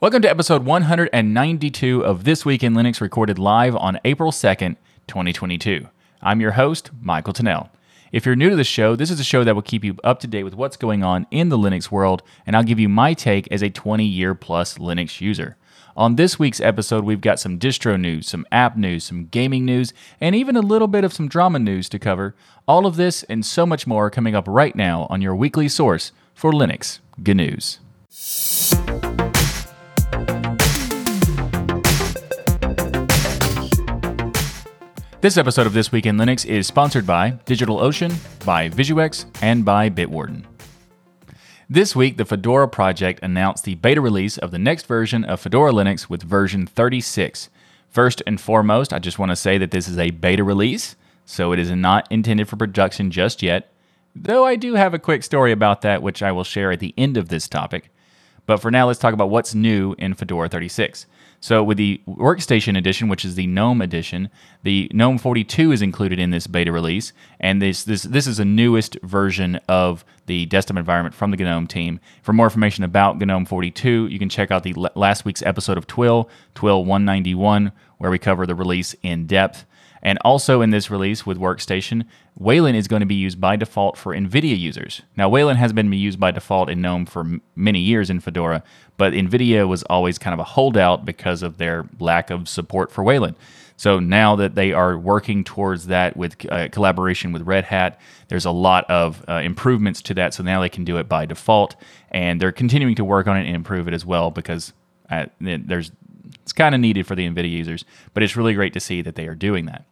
Welcome to episode 192 of This Week in Linux, recorded live on April 2nd, 2022. I'm your host, Michael Tunnell. If you're new to the show, this is a show that will keep you up to date with what's going on in the Linux world, and I'll give you my take as a 20 year plus Linux user. On this week's episode, we've got some distro news, some app news, some gaming news, and even a little bit of some drama news to cover. All of this and so much more coming up right now on your weekly source for Linux GNews. This episode of This Week in Linux is sponsored by DigitalOcean, by Visuex, and by Bitwarden. This week, the Fedora project announced the beta release of the next version of Fedora Linux with version 36. First and foremost, I just want to say that this is a beta release, so it is not intended for production just yet, though I do have a quick story about that, which I will share at the end of this topic. But for now, let's talk about what's new in Fedora 36. So with the Workstation Edition, which is the GNOME edition, the GNOME 42 is included in this beta release, and this this this is the newest version of the desktop environment from the GNOME team. For more information about GNOME 42, you can check out the last week's episode of Twill, Twill 191, where we cover the release in depth. And also in this release with Workstation, Wayland is going to be used by default for NVIDIA users. Now, Wayland has been used by default in GNOME for m- many years in Fedora, but NVIDIA was always kind of a holdout because of their lack of support for Wayland. So now that they are working towards that with uh, collaboration with Red Hat, there's a lot of uh, improvements to that. So now they can do it by default, and they're continuing to work on it and improve it as well because uh, there's it's kind of needed for the NVIDIA users, but it's really great to see that they are doing that.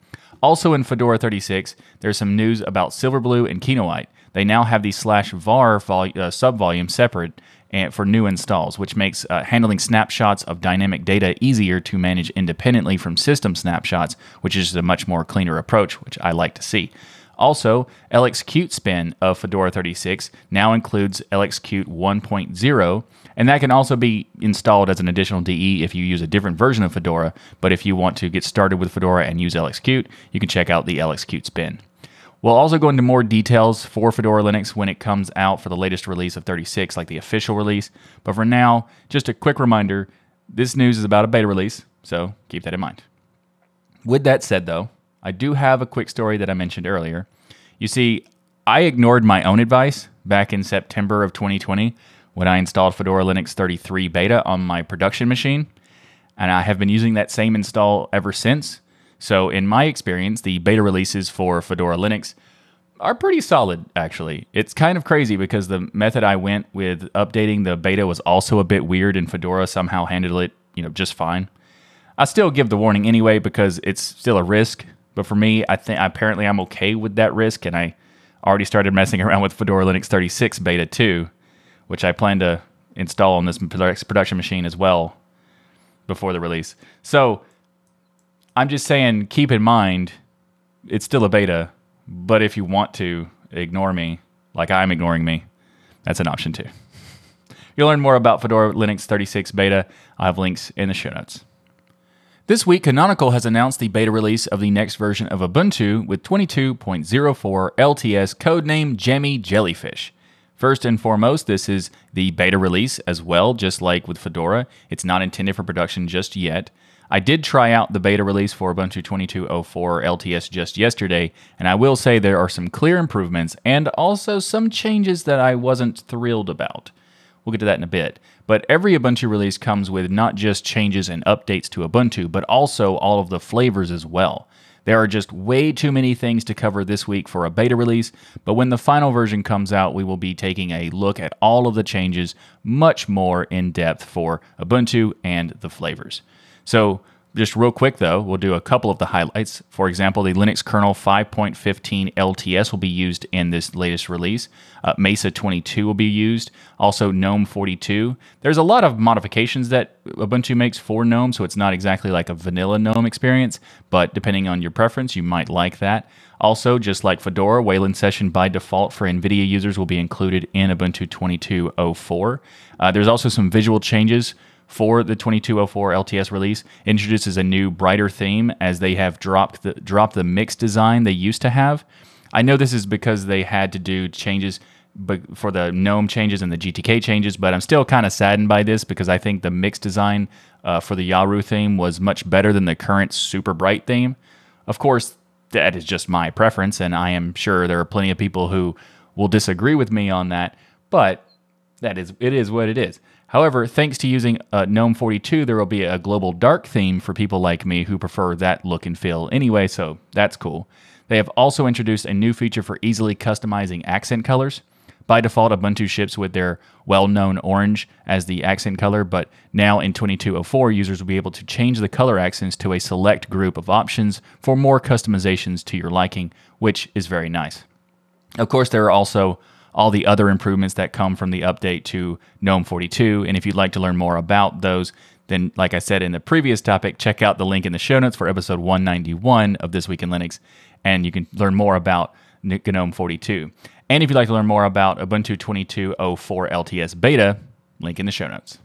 Also in Fedora 36, there's some news about Silverblue and Kinoite. They now have the slash var vol- uh, subvolume separate and for new installs, which makes uh, handling snapshots of dynamic data easier to manage independently from system snapshots, which is a much more cleaner approach, which I like to see. Also, LXQt spin of Fedora 36 now includes LXQt 1.0, and that can also be installed as an additional DE if you use a different version of Fedora. But if you want to get started with Fedora and use LXQt, you can check out the LXQt spin. We'll also go into more details for Fedora Linux when it comes out for the latest release of 36, like the official release. But for now, just a quick reminder this news is about a beta release, so keep that in mind. With that said, though, I do have a quick story that I mentioned earlier. You see, I ignored my own advice back in September of 2020 when I installed Fedora Linux 33 beta on my production machine, and I have been using that same install ever since. So, in my experience, the beta releases for Fedora Linux are pretty solid, actually. It's kind of crazy because the method I went with updating the beta was also a bit weird, and Fedora somehow handled it, you know, just fine. I still give the warning anyway because it's still a risk. But for me, I think apparently I'm okay with that risk, and I already started messing around with Fedora Linux 36 beta 2, which I plan to install on this production machine as well before the release. So I'm just saying, keep in mind, it's still a beta, but if you want to ignore me, like I'm ignoring me, that's an option too. You'll learn more about Fedora Linux 36 beta. i have links in the show notes. This week, Canonical has announced the beta release of the next version of Ubuntu with 22.04 LTS codename Jammy Jellyfish. First and foremost, this is the beta release as well, just like with Fedora. It's not intended for production just yet. I did try out the beta release for Ubuntu 22.04 LTS just yesterday, and I will say there are some clear improvements and also some changes that I wasn't thrilled about. We'll get to that in a bit. But every Ubuntu release comes with not just changes and updates to Ubuntu, but also all of the flavors as well. There are just way too many things to cover this week for a beta release, but when the final version comes out, we will be taking a look at all of the changes much more in depth for Ubuntu and the flavors. So, just real quick though, we'll do a couple of the highlights. For example, the Linux kernel 5.15 LTS will be used in this latest release. Uh, Mesa 22 will be used. Also, GNOME 42. There's a lot of modifications that Ubuntu makes for GNOME, so it's not exactly like a vanilla GNOME experience, but depending on your preference, you might like that. Also, just like Fedora, Wayland Session by default for NVIDIA users will be included in Ubuntu 22.04. Uh, there's also some visual changes for the 2204 LTS release introduces a new brighter theme as they have dropped the dropped the mix design they used to have. I know this is because they had to do changes but for the GNOME changes and the GTK changes, but I'm still kind of saddened by this because I think the mix design uh, for the Yaru theme was much better than the current super bright theme. Of course, that is just my preference, and I am sure there are plenty of people who will disagree with me on that, but that is it is what it is. However, thanks to using uh, GNOME 42, there will be a global dark theme for people like me who prefer that look and feel anyway, so that's cool. They have also introduced a new feature for easily customizing accent colors. By default, Ubuntu ships with their well known orange as the accent color, but now in 2204, users will be able to change the color accents to a select group of options for more customizations to your liking, which is very nice. Of course, there are also all the other improvements that come from the update to GNOME 42, and if you'd like to learn more about those, then, like I said in the previous topic, check out the link in the show notes for episode 191 of This Week in Linux, and you can learn more about GNOME 42. And if you'd like to learn more about Ubuntu 22.04 LTS beta, link in the show notes.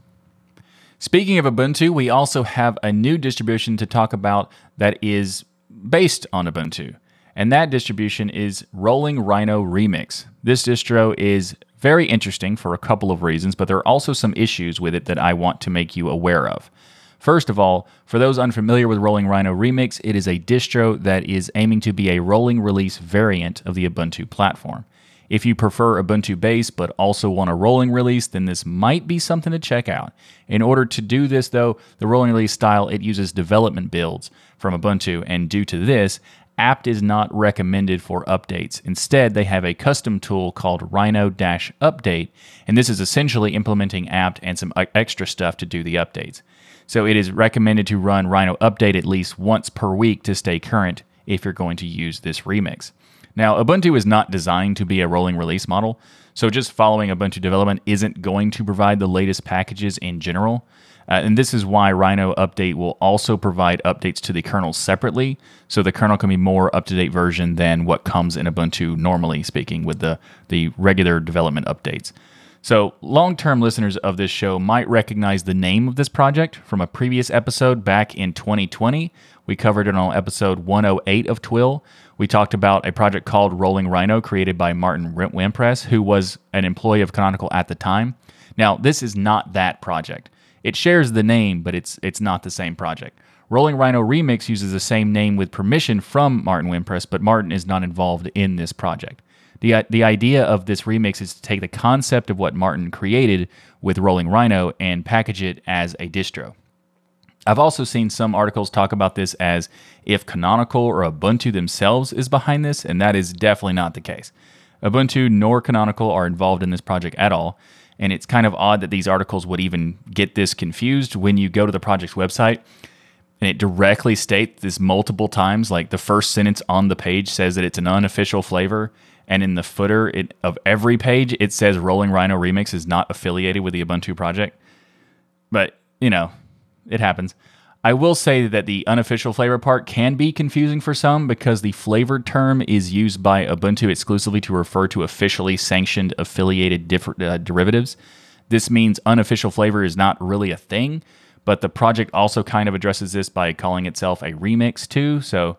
Speaking of Ubuntu, we also have a new distribution to talk about that is based on Ubuntu. And that distribution is Rolling Rhino Remix. This distro is very interesting for a couple of reasons, but there are also some issues with it that I want to make you aware of. First of all, for those unfamiliar with Rolling Rhino Remix, it is a distro that is aiming to be a rolling release variant of the Ubuntu platform. If you prefer Ubuntu base but also want a rolling release, then this might be something to check out. In order to do this, though, the rolling release style it uses development builds from Ubuntu, and due to this, apt is not recommended for updates. Instead, they have a custom tool called Rhino Update, and this is essentially implementing apt and some extra stuff to do the updates. So it is recommended to run Rhino Update at least once per week to stay current if you're going to use this remix. Now, Ubuntu is not designed to be a rolling release model, so just following Ubuntu development isn't going to provide the latest packages in general. Uh, and this is why Rhino Update will also provide updates to the kernel separately, so the kernel can be more up to date version than what comes in Ubuntu normally speaking with the, the regular development updates. So, long term listeners of this show might recognize the name of this project from a previous episode back in 2020. We covered it on episode 108 of Twill. We talked about a project called Rolling Rhino created by Martin Wimpress, who was an employee of Canonical at the time. Now, this is not that project. It shares the name, but it's it's not the same project. Rolling Rhino Remix uses the same name with permission from Martin Wimpress, but Martin is not involved in this project. The, the idea of this remix is to take the concept of what Martin created with Rolling Rhino and package it as a distro. I've also seen some articles talk about this as if Canonical or Ubuntu themselves is behind this, and that is definitely not the case. Ubuntu nor Canonical are involved in this project at all, and it's kind of odd that these articles would even get this confused when you go to the project's website and it directly states this multiple times. Like the first sentence on the page says that it's an unofficial flavor, and in the footer it, of every page it says Rolling Rhino Remix is not affiliated with the Ubuntu project. But you know, it happens. I will say that the unofficial flavor part can be confusing for some because the flavored term is used by Ubuntu exclusively to refer to officially sanctioned affiliated uh, derivatives. This means unofficial flavor is not really a thing, but the project also kind of addresses this by calling itself a remix too. So,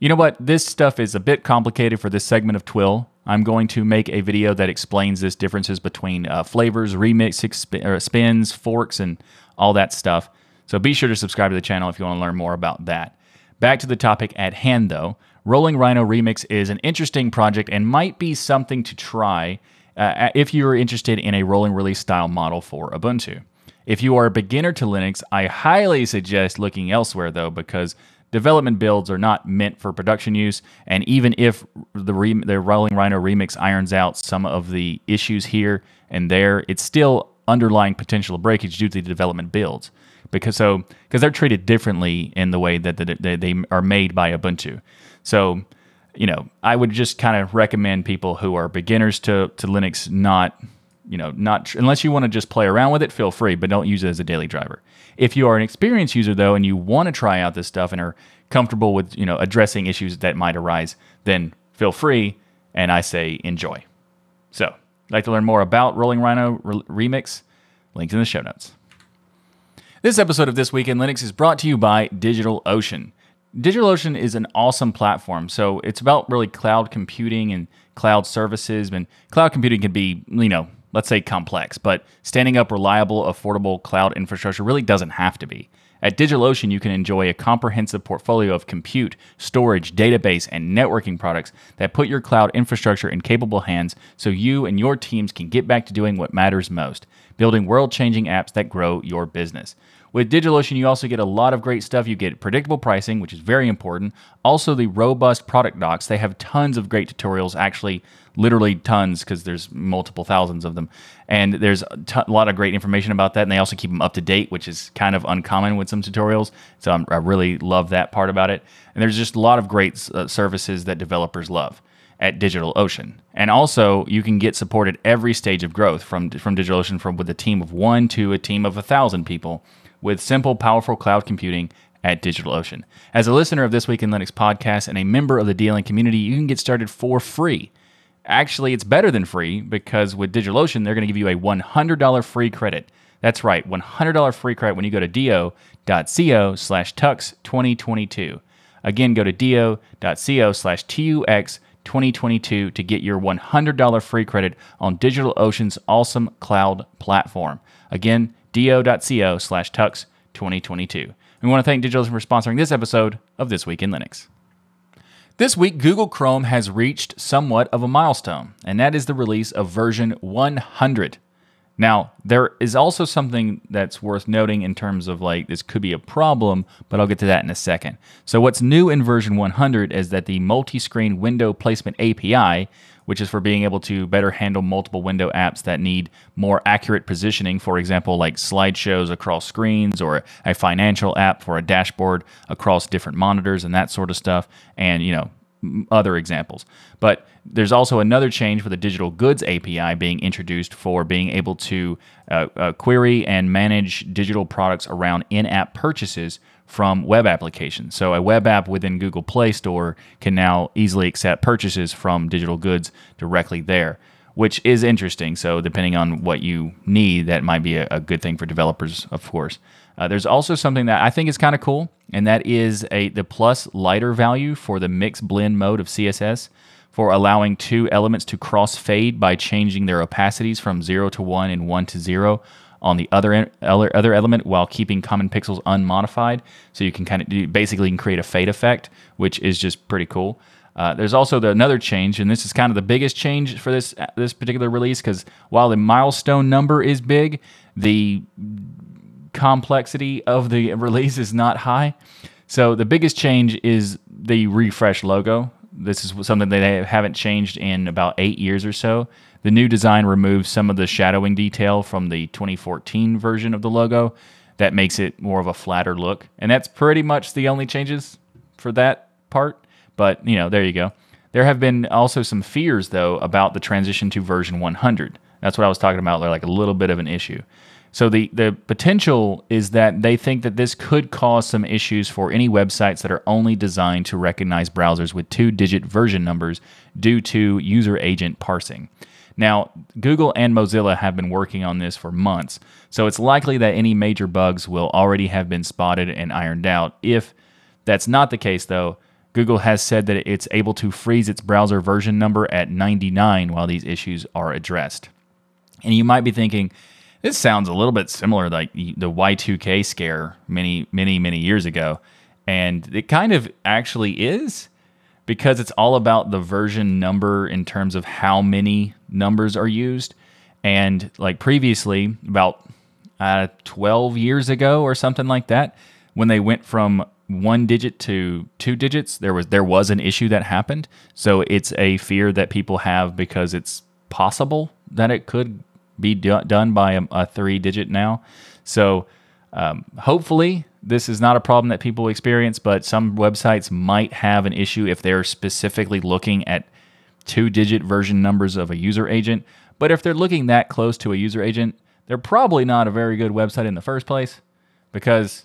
you know what? This stuff is a bit complicated for this segment of Twill. I'm going to make a video that explains this differences between uh, flavors, remix, exp- spins, forks, and all that stuff. So be sure to subscribe to the channel if you want to learn more about that. Back to the topic at hand, though. Rolling Rhino Remix is an interesting project and might be something to try uh, if you are interested in a rolling release style model for Ubuntu. If you are a beginner to Linux, I highly suggest looking elsewhere, though, because development builds are not meant for production use. And even if the, re- the Rolling Rhino Remix irons out some of the issues here and there, it's still underlying potential breakage due to the development builds because so because they're treated differently in the way that, they, they are made by Ubuntu. So, you know, I would just kind of recommend people who are beginners to to Linux not you know not unless you want to just play around with it, feel free, but don't use it as a daily driver. If you are an experienced user though and you want to try out this stuff and are comfortable with you know addressing issues that might arise, then feel free, and I say enjoy. So, like to learn more about Rolling Rhino Re- Remix? Links in the show notes. This episode of This Week in Linux is brought to you by DigitalOcean. DigitalOcean is an awesome platform. So it's about really cloud computing and cloud services. And cloud computing can be, you know, let's say complex, but standing up reliable, affordable cloud infrastructure really doesn't have to be. At DigitalOcean, you can enjoy a comprehensive portfolio of compute, storage, database, and networking products that put your cloud infrastructure in capable hands so you and your teams can get back to doing what matters most building world changing apps that grow your business. With DigitalOcean, you also get a lot of great stuff. You get predictable pricing, which is very important. Also, the robust product docs. They have tons of great tutorials, actually, literally tons, because there's multiple thousands of them. And there's a, t- lot of great information about that. And they also keep them up to date, which is kind of uncommon with some tutorials. So I'm, i really love that part about it. And there's just a lot of great uh, services that developers love at DigitalOcean. And also, you can get support at every stage of growth from, from DigitalOcean from with a team of one to a team of a thousand people with simple, powerful cloud computing at DigitalOcean. As a listener of This Week in Linux podcast and a member of the DLN community, you can get started for free. Actually, it's better than free because with DigitalOcean, they're going to give you a $100 free credit. That's right, $100 free credit when you go to do.co slash tux2022. Again, go to do.co slash tux 2022 to get your $100 free credit on DigitalOcean's awesome cloud platform. Again, do.co slash tux 2022. We want to thank DigitalOcean for sponsoring this episode of This Week in Linux. This week, Google Chrome has reached somewhat of a milestone, and that is the release of version 100. Now, there is also something that's worth noting in terms of like this could be a problem, but I'll get to that in a second. So, what's new in version 100 is that the multi screen window placement API which is for being able to better handle multiple window apps that need more accurate positioning. For example, like slideshows across screens or a financial app for a dashboard across different monitors and that sort of stuff. And, you know, other examples. But there's also another change for the digital goods API being introduced for being able to uh, uh, query and manage digital products around in app purchases from web applications. So a web app within Google Play Store can now easily accept purchases from digital goods directly there, which is interesting. So depending on what you need, that might be a, a good thing for developers, of course. Uh, there's also something that I think is kind of cool, and that is a the plus lighter value for the mix blend mode of CSS for allowing two elements to cross fade by changing their opacities from 0 to 1 and 1 to 0 on the other other element while keeping common pixels unmodified. So you can kind of do, basically can create a fade effect, which is just pretty cool. Uh, there's also the, another change, and this is kind of the biggest change for this this particular release because while the milestone number is big, the complexity of the release is not high. So the biggest change is the refresh logo. This is something that they haven't changed in about eight years or so. The new design removes some of the shadowing detail from the 2014 version of the logo. That makes it more of a flatter look. And that's pretty much the only changes for that part. But, you know, there you go. There have been also some fears, though, about the transition to version 100. That's what I was talking about, They're like a little bit of an issue. So the, the potential is that they think that this could cause some issues for any websites that are only designed to recognize browsers with two digit version numbers due to user agent parsing. Now, Google and Mozilla have been working on this for months, so it's likely that any major bugs will already have been spotted and ironed out. If that's not the case, though, Google has said that it's able to freeze its browser version number at 99 while these issues are addressed. And you might be thinking, this sounds a little bit similar like the Y2K scare many, many, many years ago. And it kind of actually is because it's all about the version number in terms of how many numbers are used. And like previously, about uh, 12 years ago or something like that, when they went from one digit to two digits, there was there was an issue that happened. So it's a fear that people have because it's possible that it could be do- done by a, a three digit now. So um, hopefully this is not a problem that people experience, but some websites might have an issue if they're specifically looking at two digit version numbers of a user agent. But if they're looking that close to a user agent, they're probably not a very good website in the first place because,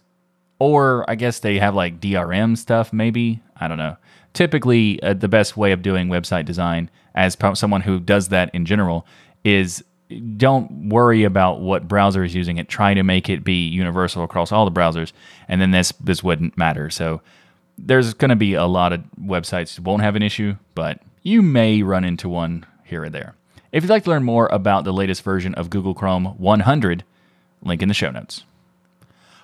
or I guess they have like DRM stuff, maybe. I don't know. Typically, uh, the best way of doing website design, as someone who does that in general, is don't worry about what browser is using it. Try to make it be universal across all the browsers, and then this this wouldn't matter. So there's going to be a lot of websites won't have an issue, but you may run into one here or there. If you'd like to learn more about the latest version of Google Chrome 100, link in the show notes.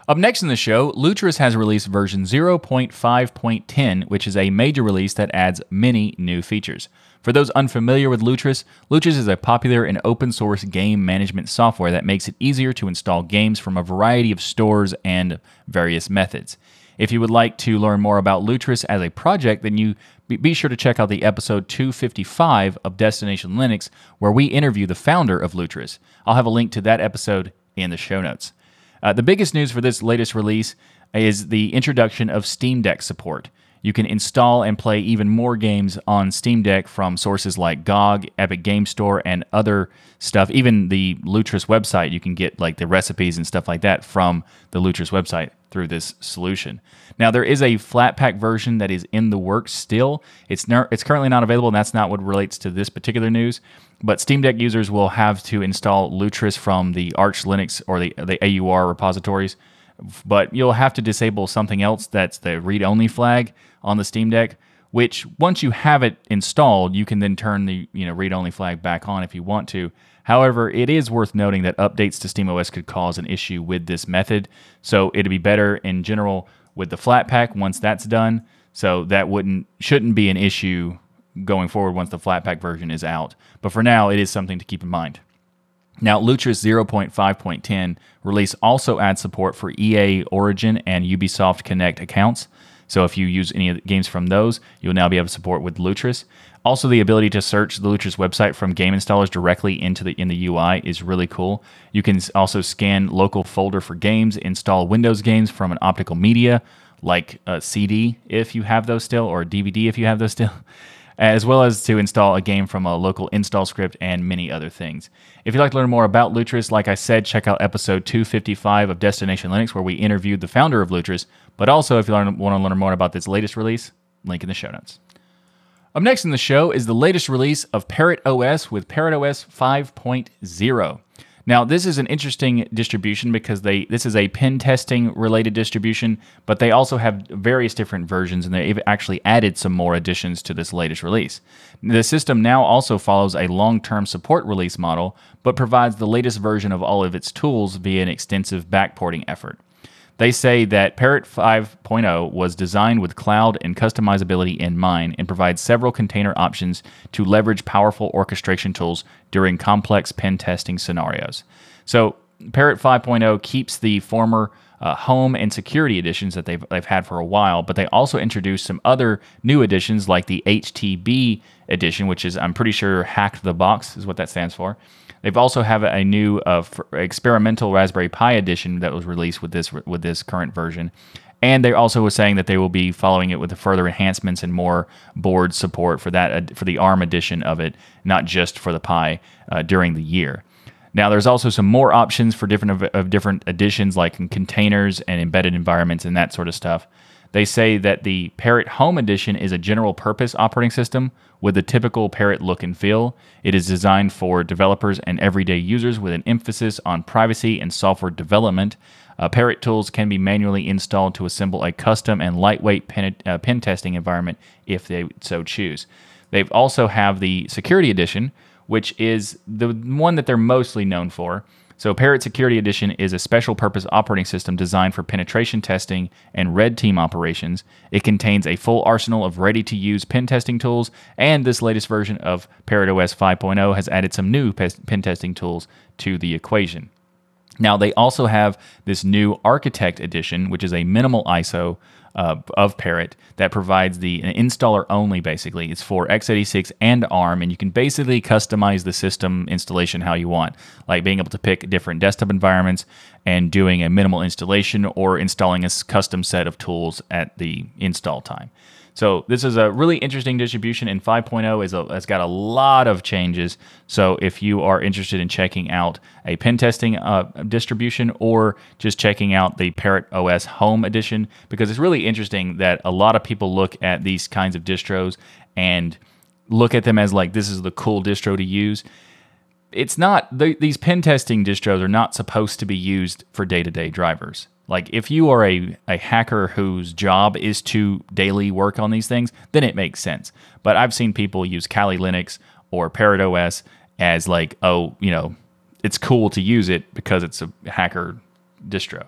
Up next in the show, Lutris has released version 0.5.10, which is a major release that adds many new features. For those unfamiliar with Lutris, Lutris is a popular and open source game management software that makes it easier to install games from a variety of stores and various methods. If you would like to learn more about Lutris as a project, then you be sure to check out the episode 255 of Destination Linux, where we interview the founder of Lutris. I'll have a link to that episode in the show notes. Uh, the biggest news for this latest release is the introduction of Steam Deck support. You can install and play even more games on Steam Deck from sources like GOG, Epic Game Store, and other stuff. Even the Lutris website, you can get like the recipes and stuff like that from the Lutris website through this solution. Now there is a Flatpak version that is in the works still. It's ner- it's currently not available, and that's not what relates to this particular news. But Steam Deck users will have to install Lutris from the Arch Linux or the, the AUR repositories. But you'll have to disable something else that's the read only flag on the Steam Deck, which once you have it installed, you can then turn the you know read only flag back on if you want to. However, it is worth noting that updates to SteamOS could cause an issue with this method. So it'd be better in general with the Flatpak once that's done. So that wouldn't shouldn't be an issue going forward once the Flatpak version is out. But for now, it is something to keep in mind. Now, Lutris 0.5.10 release also adds support for EA Origin and Ubisoft Connect accounts. So if you use any of the games from those, you'll now be able to support with Lutris. Also, the ability to search the Lutris website from game installers directly into the in the UI is really cool. You can also scan local folder for games, install Windows games from an optical media like uh, a CD if you have those still, or a DVD if you have those still as well as to install a game from a local install script and many other things. If you'd like to learn more about Lutris, like I said, check out episode 255 of Destination Linux, where we interviewed the founder of Lutris. But also, if you want to learn more about this latest release, link in the show notes. Up next in the show is the latest release of Parrot OS with Parrot OS 5.0. Now, this is an interesting distribution because they this is a pen testing related distribution, but they also have various different versions and they've actually added some more additions to this latest release. The system now also follows a long-term support release model, but provides the latest version of all of its tools via an extensive backporting effort. They say that Parrot 5.0 was designed with cloud and customizability in mind and provides several container options to leverage powerful orchestration tools during complex pen testing scenarios. So, Parrot 5.0 keeps the former uh, home and security editions that they've, they've had for a while, but they also introduced some other new editions like the HTB edition, which is, I'm pretty sure, Hack The Box is what that stands for. They've also have a new uh, experimental Raspberry Pi edition that was released with this with this current version. And they also were saying that they will be following it with further enhancements and more board support for that for the ARM edition of it, not just for the Pi uh, during the year. Now, there's also some more options for different of, of different editions, like containers and embedded environments and that sort of stuff. They say that the Parrot Home Edition is a general purpose operating system with the typical Parrot look and feel. It is designed for developers and everyday users with an emphasis on privacy and software development. Uh, Parrot tools can be manually installed to assemble a custom and lightweight pen, uh, pen testing environment if they so choose. They also have the Security Edition, which is the one that they're mostly known for. So, Parrot Security Edition is a special purpose operating system designed for penetration testing and red team operations. It contains a full arsenal of ready to use pen testing tools, and this latest version of Parrot OS 5.0 has added some new pen testing tools to the equation. Now, they also have this new Architect Edition, which is a minimal ISO uh, of Parrot that provides the installer only. Basically, it's for x86 and ARM, and you can basically customize the system installation how you want, like being able to pick different desktop environments and doing a minimal installation or installing a custom set of tools at the install time. So this is a really interesting distribution, and 5.0 is a, has got a lot of changes. So if you are interested in checking out a pen testing uh, distribution or just checking out the Parrot OS Home Edition, because it's really interesting that a lot of people look at these kinds of distros and look at them as like this is the cool distro to use. It's not. these pen testing distros are not supposed to be used for day to day drivers Like if you are a, a hacker whose job is to daily work on these things, then it makes sense. But I've seen people use Kali Linux or Parrot OS as like, oh, you know, it's cool to use it because it's a hacker distro.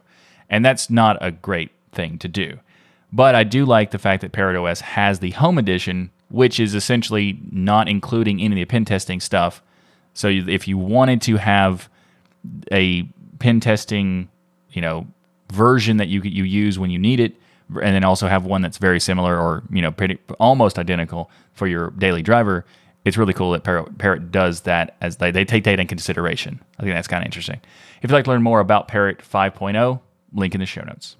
And that's not a great thing to do. But I do like the fact that Parrot OS has the home edition, which is essentially not including any of the pen testing stuff. So if you wanted to have a pen testing, you know, version that you you use when you need it, and then also have one that's very similar or you know pretty almost identical for your daily driver, it's really cool that Parrot, Parrot does that as they, they take data in consideration. I think that's kind of interesting. If you'd like to learn more about Parrot 5.0, link in the show notes.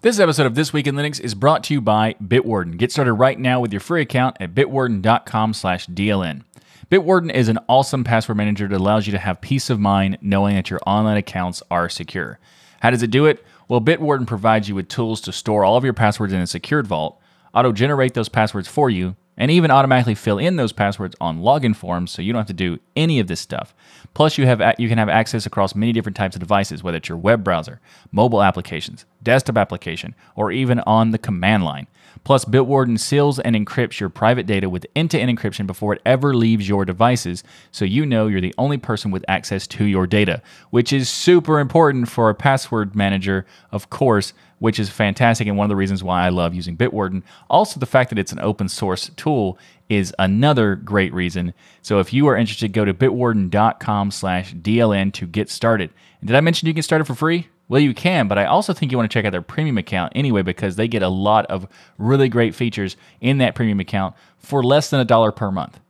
This episode of This Week in Linux is brought to you by Bitwarden. Get started right now with your free account at bitwarden.com slash DLN. Bitwarden is an awesome password manager that allows you to have peace of mind knowing that your online accounts are secure. How does it do it? Well, Bitwarden provides you with tools to store all of your passwords in a secured vault, auto generate those passwords for you, and even automatically fill in those passwords on login forms so you don't have to do any of this stuff. Plus you have you can have access across many different types of devices whether it's your web browser, mobile applications, desktop application, or even on the command line. Plus Bitwarden seals and encrypts your private data with end-to-end encryption before it ever leaves your devices so you know you're the only person with access to your data, which is super important for a password manager, of course, which is fantastic and one of the reasons why I love using Bitwarden. Also, the fact that it's an open source tool is another great reason. So if you are interested, go to bitwarden.com slash DLN to get started. And did I mention you can start it for free? Well, you can, but I also think you want to check out their premium account anyway because they get a lot of really great features in that premium account for less than a dollar per month.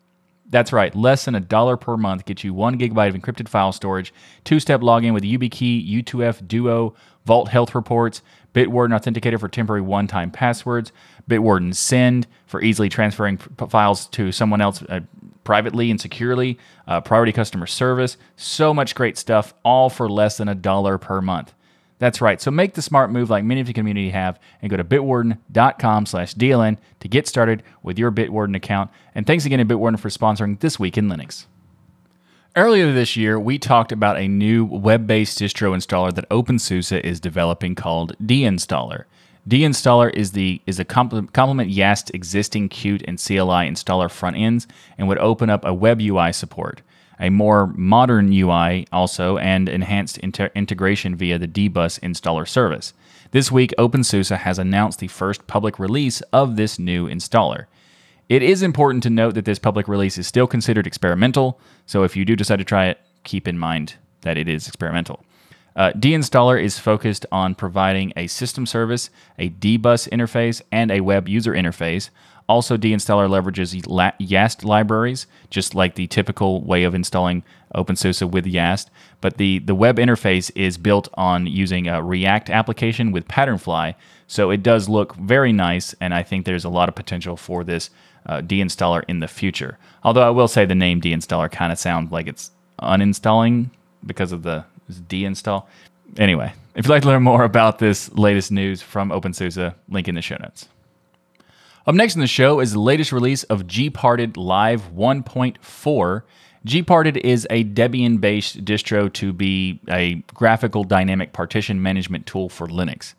That's right, less than a dollar per month gets you one gigabyte of encrypted file storage, two step login with YubiKey, U2F Duo, Vault Health Reports, Bitwarden Authenticator for temporary one time passwords, Bitwarden Send for easily transferring p- files to someone else uh, privately and securely, uh, Priority Customer Service. So much great stuff, all for less than a dollar per month. That's right. So make the smart move like many of the community have and go to bitwarden.com slash DLN to get started with your Bitwarden account. And thanks again to Bitwarden for sponsoring This Week in Linux. Earlier this year, we talked about a new web based distro installer that OpenSUSE is developing called D-Installer. D-Installer is the is a complement Yast existing Qt and CLI installer front ends and would open up a web UI support, a more modern UI also, and enhanced inter- integration via the dbus installer service. This week, OpenSUSE has announced the first public release of this new installer. It is important to note that this public release is still considered experimental, so if you do decide to try it, keep in mind that it is experimental. Uh, D-Installer is focused on providing a system service, a dbus interface, and a web user interface. Also, D-Installer leverages YAST libraries, just like the typical way of installing OpenSUSE with YAST. But the, the web interface is built on using a React application with Patternfly, so it does look very nice, and I think there's a lot of potential for this uh, D-Installer in the future. Although I will say the name D-Installer kind of sounds like it's uninstalling because of the deinstall. Anyway, if you'd like to learn more about this latest news from OpenSUSE, link in the show notes. Up next in the show is the latest release of Gparted Live 1.4. Gparted is a Debian based distro to be a graphical dynamic partition management tool for Linux.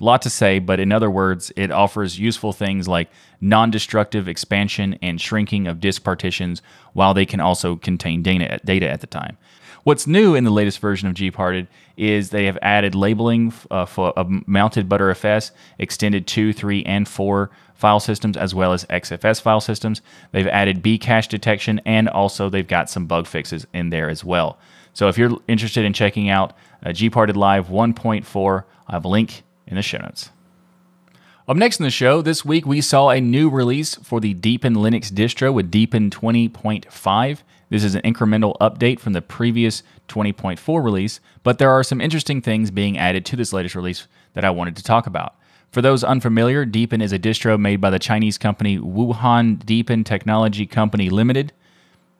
A lot to say, but in other words, it offers useful things like non destructive expansion and shrinking of disk partitions, while they can also contain data at the time. What's new in the latest version of Gparted is they have added labeling uh, for a mounted Btrfs, extended 2, 3, and 4 file systems, as well as XFS file systems. They've added bcache detection, and also they've got some bug fixes in there as well. So if you're interested in checking out uh, Gparted Live 1.4, I have a link in the show notes. Up next in the show, this week we saw a new release for the Deepin Linux distro with Deepin 20.5. This is an incremental update from the previous 20.4 release, but there are some interesting things being added to this latest release that I wanted to talk about. For those unfamiliar, Deepin is a distro made by the Chinese company Wuhan Deepin Technology Company Limited.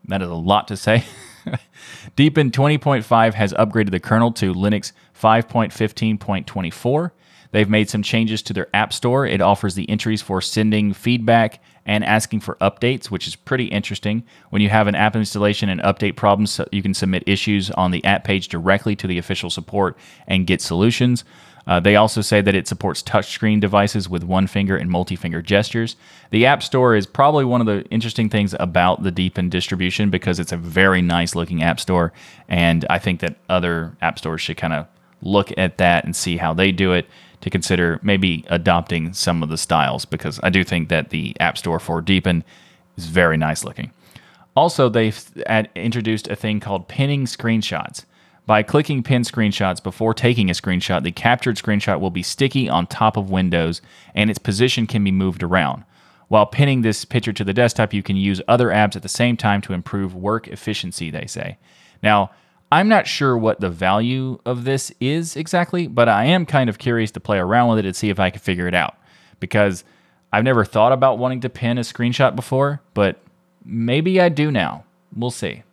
That is a lot to say. Deepin 20.5 has upgraded the kernel to Linux 5.15.24 They've made some changes to their app store. It offers the entries for sending feedback and asking for updates, which is pretty interesting. When you have an app installation and update problems, you can submit issues on the app page directly to the official support and get solutions. Uh, they also say that it supports touchscreen devices with one finger and multi finger gestures. The App Store is probably one of the interesting things about the Deepin distribution because it's a very nice looking App Store. And I think that other App Stores should kind of look at that and see how they do it to consider maybe adopting some of the styles because I do think that the App Store for Deepin is very nice looking. Also, they've introduced a thing called pinning screenshots. By clicking pin screenshots before taking a screenshot, the captured screenshot will be sticky on top of Windows and its position can be moved around. While pinning this picture to the desktop, you can use other apps at the same time to improve work efficiency, they say. Now, I'm not sure what the value of this is exactly, but I am kind of curious to play around with it and see if I can figure it out. Because I've never thought about wanting to pin a screenshot before, but maybe I do now. We'll see.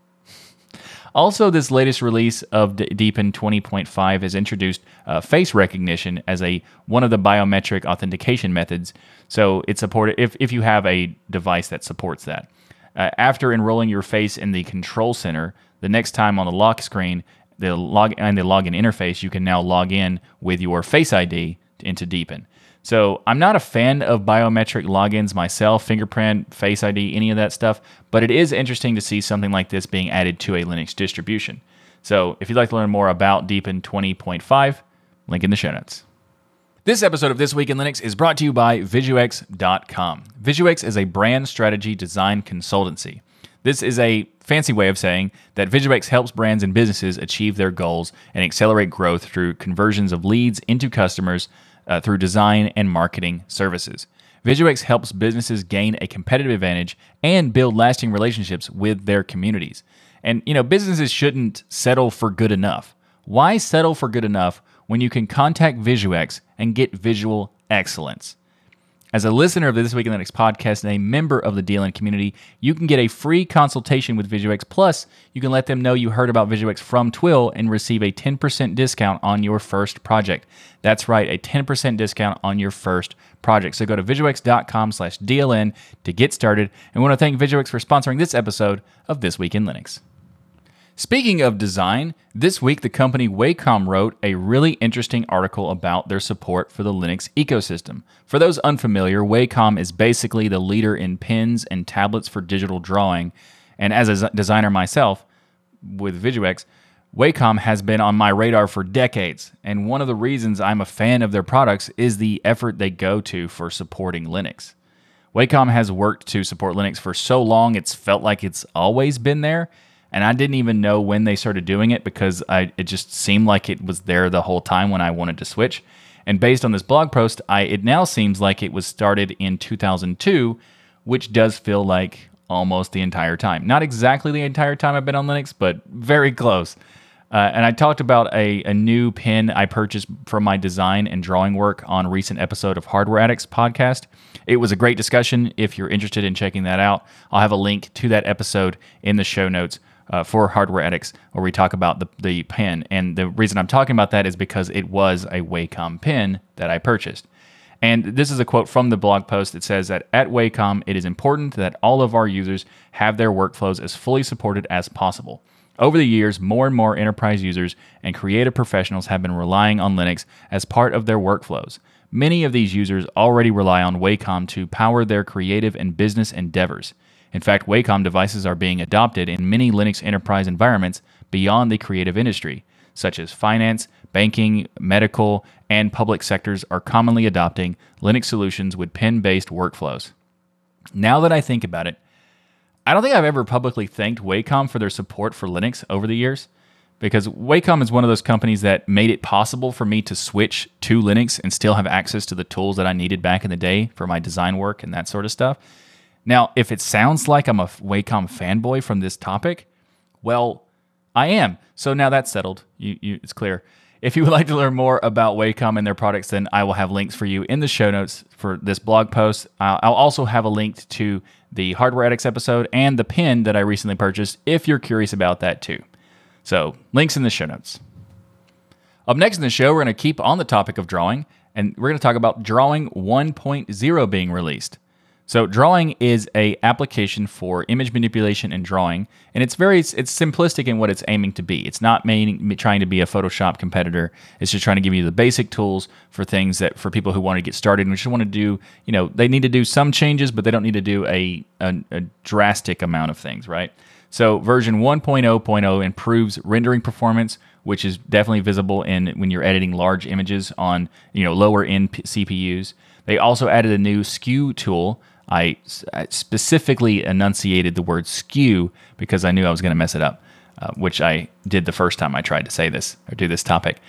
Also, this latest release of D- Deepin 20.5 has introduced uh, face recognition as a one of the biometric authentication methods. So it's supported if, if you have a device that supports that. Uh, after enrolling your face in the control center, the next time on the lock screen, the log and the login interface, you can now log in with your Face ID into Deepin. So I'm not a fan of biometric logins myself, fingerprint, Face ID, any of that stuff, but it is interesting to see something like this being added to a Linux distribution. So if you'd like to learn more about Deepin 20.5, link in the show notes. This episode of This Week in Linux is brought to you by Visuex.com. Visuex is a brand strategy design consultancy. This is a fancy way of saying that Visuex helps brands and businesses achieve their goals and accelerate growth through conversions of leads into customers uh, through design and marketing services. Visuex helps businesses gain a competitive advantage and build lasting relationships with their communities. And you know, businesses shouldn't settle for good enough. Why settle for good enough when you can contact Visuex and get visual excellence? As a listener of the This Week in Linux podcast and a member of the DLN community, you can get a free consultation with Visuex. Plus, you can let them know you heard about Visuex from Twill and receive a 10% discount on your first project. That's right, a 10% discount on your first project. So go to visuex.com slash DLN to get started. And we want to thank Visuex for sponsoring this episode of This Week in Linux. Speaking of design, this week the company Wacom wrote a really interesting article about their support for the Linux ecosystem. For those unfamiliar, Wacom is basically the leader in pens and tablets for digital drawing. And as a designer myself with Visuex, Wacom has been on my radar for decades. And one of the reasons I'm a fan of their products is the effort they go to for supporting Linux. Wacom has worked to support Linux for so long, it's felt like it's always been there and I didn't even know when they started doing it because I it just seemed like it was there the whole time when I wanted to switch. And based on this blog post, I it now seems like it was started in 2002, which does feel like almost the entire time. Not exactly the entire time I've been on Linux, but very close. Uh, and I talked about a, a new pen I purchased for my design and drawing work on a recent episode of Hardware Addicts podcast. It was a great discussion. If you're interested in checking that out, I'll have a link to that episode in the show notes uh, for Hardware Addicts, where we talk about the, the pen. And the reason I'm talking about that is because it was a Wacom pen that I purchased. And this is a quote from the blog post that says that at Wacom, it is important that all of our users have their workflows as fully supported as possible. Over the years, more and more enterprise users and creative professionals have been relying on Linux as part of their workflows. Many of these users already rely on Wacom to power their creative and business endeavors. In fact, Wacom devices are being adopted in many Linux enterprise environments beyond the creative industry, such as finance, banking, medical, and public sectors are commonly adopting Linux solutions with pen based workflows. Now that I think about it, I don't think I've ever publicly thanked Wacom for their support for Linux over the years because Wacom is one of those companies that made it possible for me to switch to Linux and still have access to the tools that I needed back in the day for my design work and that sort of stuff. Now, if it sounds like I'm a Wacom fanboy from this topic, well, I am. So now that's settled. You, you, it's clear. If you would like to learn more about Wacom and their products, then I will have links for you in the show notes for this blog post. Uh, I'll also have a link to the Hardware Addicts episode and the pin that I recently purchased if you're curious about that too. So, links in the show notes. Up next in the show, we're going to keep on the topic of drawing, and we're going to talk about Drawing 1.0 being released. So drawing is a application for image manipulation and drawing, and it's very it's simplistic in what it's aiming to be. It's not main, trying to be a Photoshop competitor. It's just trying to give you the basic tools for things that for people who want to get started and just want to do, you know, they need to do some changes, but they don't need to do a, a, a drastic amount of things, right? So version 1.0.0 improves rendering performance, which is definitely visible in when you're editing large images on you know lower end CPUs. They also added a new skew tool I specifically enunciated the word skew because I knew I was going to mess it up, uh, which I did the first time I tried to say this or do this topic.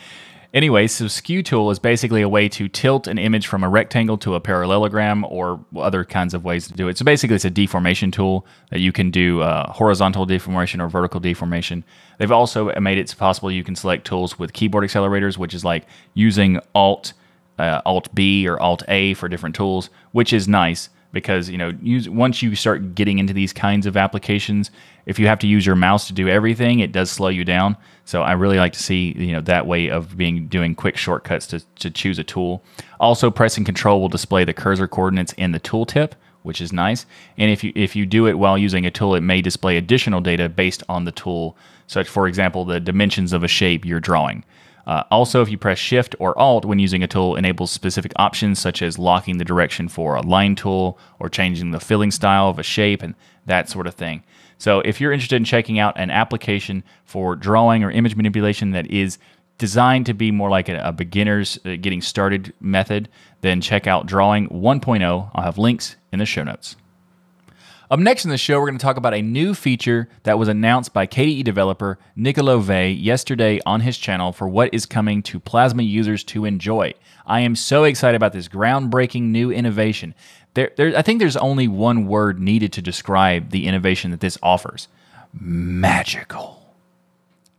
Anyway, so skew tool is basically a way to tilt an image from a rectangle to a parallelogram or other kinds of ways to do it. So basically, it's a deformation tool that you can do uh, horizontal deformation or vertical deformation. They've also made it possible you can select tools with keyboard accelerators, which is like using Alt, uh, Alt B or Alt A for different tools, which is nice because you know use, once you start getting into these kinds of applications if you have to use your mouse to do everything it does slow you down. So i really like to see you know that way of being doing quick shortcuts to, to choose a tool. Also pressing control will display the cursor coordinates in the tooltip which is nice. And if you if you do it while using a tool it may display additional data based on the tool. Such for example the dimensions of a shape you're drawing uh, also, if you press Shift or Alt when using a tool, enables specific options such as locking the direction for a line tool or changing the filling style of a shape and that sort of thing. So, if you're interested in checking out an application for drawing or image manipulation that is designed to be more like a, a beginner's uh, getting started method, then check out Drawing 1.0. I'll have links in the show notes. Up next in the show, we're going to talk about a new feature that was announced by KDE developer Niccolò Ve yesterday on his channel for what is coming to Plasma users to enjoy. I am so excited about this groundbreaking new innovation. There, there, I think there's only one word needed to describe the innovation that this offers magical.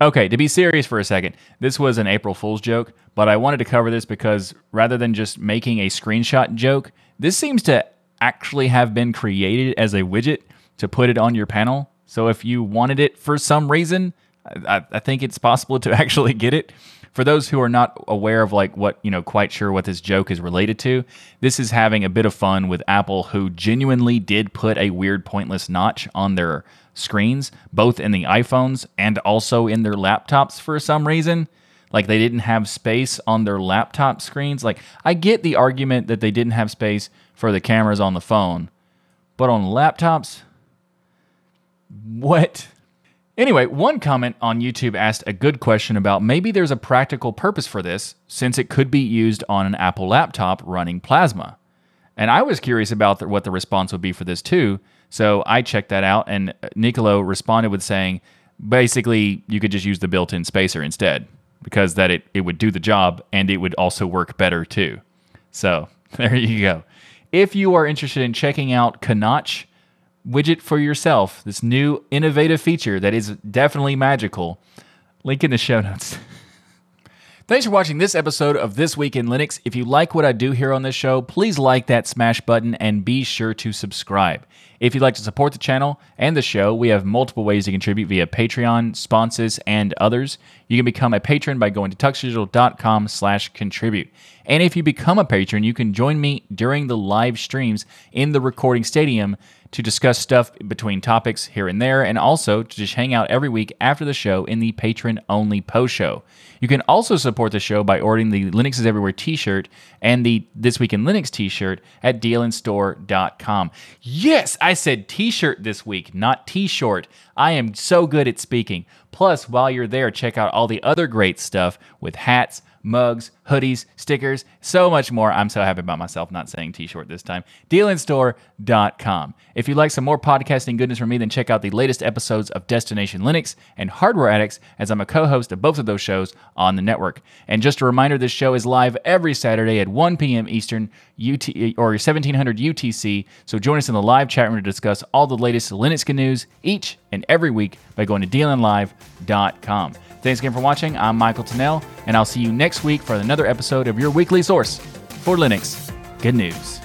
Okay, to be serious for a second, this was an April Fool's joke, but I wanted to cover this because rather than just making a screenshot joke, this seems to actually have been created as a widget to put it on your panel. So if you wanted it for some reason, I, I, think it's possible to actually get it. For those who are not aware of like what you know, quite sure what this joke is related to, this is having a bit of fun with Apple, who genuinely did put a weird, pointless notch on their screens, both in the iPhones and also in their laptops for some reason. Like they didn't have space on their laptop screens. Like I get the argument that they didn't have space for the cameras on the phone. But on laptops, what? Anyway, one comment on YouTube asked a good question about maybe there's a practical purpose for this since it could be used on an Apple laptop running Plasma. And I was curious about the, what the response would be for this too. So I checked that out, and Niccolò responded with saying basically you could just use the built in spacer instead because that it, it would do the job and it would also work better too. So there you go if you are interested in checking out Knotch widget for yourself, this new innovative feature that is definitely magical, link in the show notes. Thanks for watching this episode of This Week in Linux. If you like what I do here on this show, please like that smash button and be sure to subscribe. If you'd like to support the channel and the show, we have multiple ways to contribute via Patreon, sponsors, and others. You can become a patron by going to tuxdigital.com slash contribute. And if you become a patron, you can join me during the live streams in the recording stadium to discuss stuff between topics here and there, and also to just hang out every week after the show in the patron only post show. You can also support the show by ordering the Linux is Everywhere t shirt and the This Week in Linux t shirt at dlnstore.com. Yes, I said t shirt this week, not t short. I am so good at speaking. Plus, while you're there, check out all the other great stuff with hats mugs, hoodies, stickers, so much more. I'm so happy about myself not saying t shirt this time. dlnstore.com. If you'd like some more podcasting goodness from me, then check out the latest episodes of Destination Linux and Hardware Addicts, as I'm a co host of both of those shows on the network. And just a reminder this show is live every Saturday at 1 p.m. Eastern UT, or 1700 UTC. So join us in the live chat room to discuss all the latest Linux news each and every week by going to dlnlive.com. Thanks again for watching. I'm Michael Tunnell, and I'll see you next week for another episode of your weekly source for Linux. Good news.